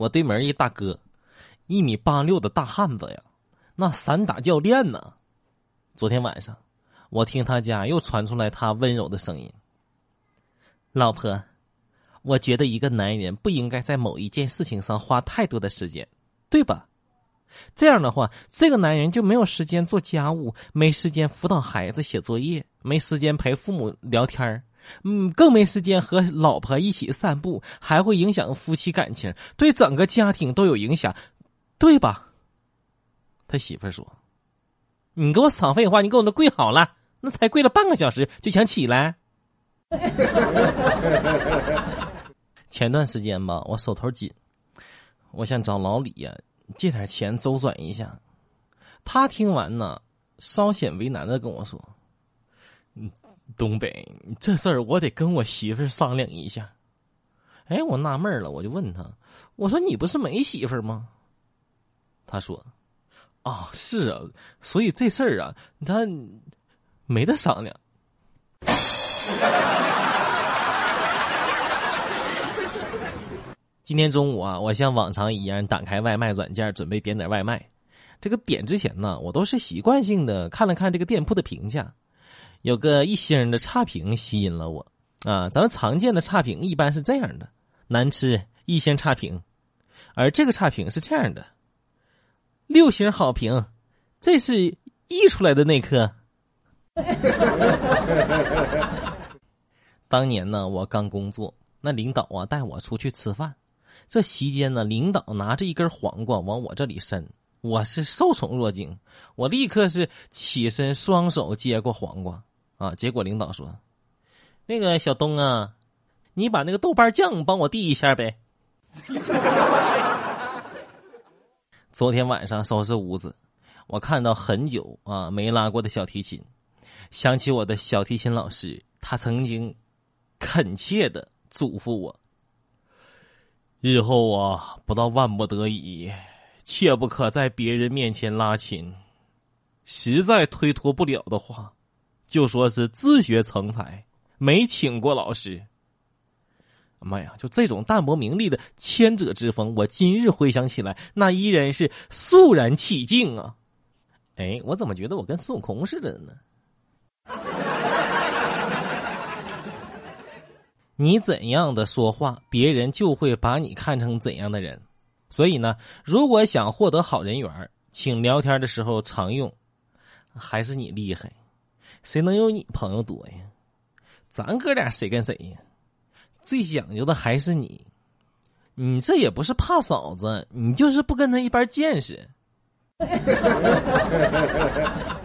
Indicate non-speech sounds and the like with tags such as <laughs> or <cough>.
我对门一大哥，一米八六的大汉子呀，那散打教练呢。昨天晚上，我听他家又传出来他温柔的声音：“老婆，我觉得一个男人不应该在某一件事情上花太多的时间，对吧？这样的话，这个男人就没有时间做家务，没时间辅导孩子写作业，没时间陪父母聊天儿。”嗯，更没时间和老婆一起散步，还会影响夫妻感情，对整个家庭都有影响，对吧？他媳妇儿说：“你给我少废话，你给我那跪好了，那才跪了半个小时就想起来。<laughs> ”前段时间吧，我手头紧，我想找老李呀借点钱周转一下。他听完呢，稍显为难的跟我说：“嗯。”东北这事儿，我得跟我媳妇商量一下。哎，我纳闷了，我就问他：“我说你不是没媳妇吗？”他说：“啊，是啊，所以这事儿啊，他没得商量。” <laughs> 今天中午啊，我像往常一样打开外卖软件，准备点点外卖。这个点之前呢，我都是习惯性的看了看这个店铺的评价。有个一星的差评吸引了我，啊，咱们常见的差评一般是这样的：难吃一星差评，而这个差评是这样的：六星好评，这是溢出来的那颗。<laughs> 当年呢，我刚工作，那领导啊带我出去吃饭，这席间呢，领导拿着一根黄瓜往我这里伸，我是受宠若惊，我立刻是起身双手接过黄瓜。啊！结果领导说：“那个小东啊，你把那个豆瓣酱帮我递一下呗。”昨天晚上收拾屋子，我看到很久啊没拉过的小提琴，想起我的小提琴老师，他曾经恳切的嘱咐我：“日后啊，不到万不得已，切不可在别人面前拉琴，实在推脱不了的话。”就说是自学成才，没请过老师。妈呀！就这种淡泊名利的谦者之风，我今日回想起来，那依然是肃然起敬啊！哎，我怎么觉得我跟孙悟空似的呢？<laughs> 你怎样的说话，别人就会把你看成怎样的人。所以呢，如果想获得好人缘，请聊天的时候常用“还是你厉害”。谁能有你朋友多呀？咱哥俩谁跟谁呀？最讲究的还是你，你这也不是怕嫂子，你就是不跟他一般见识。<laughs>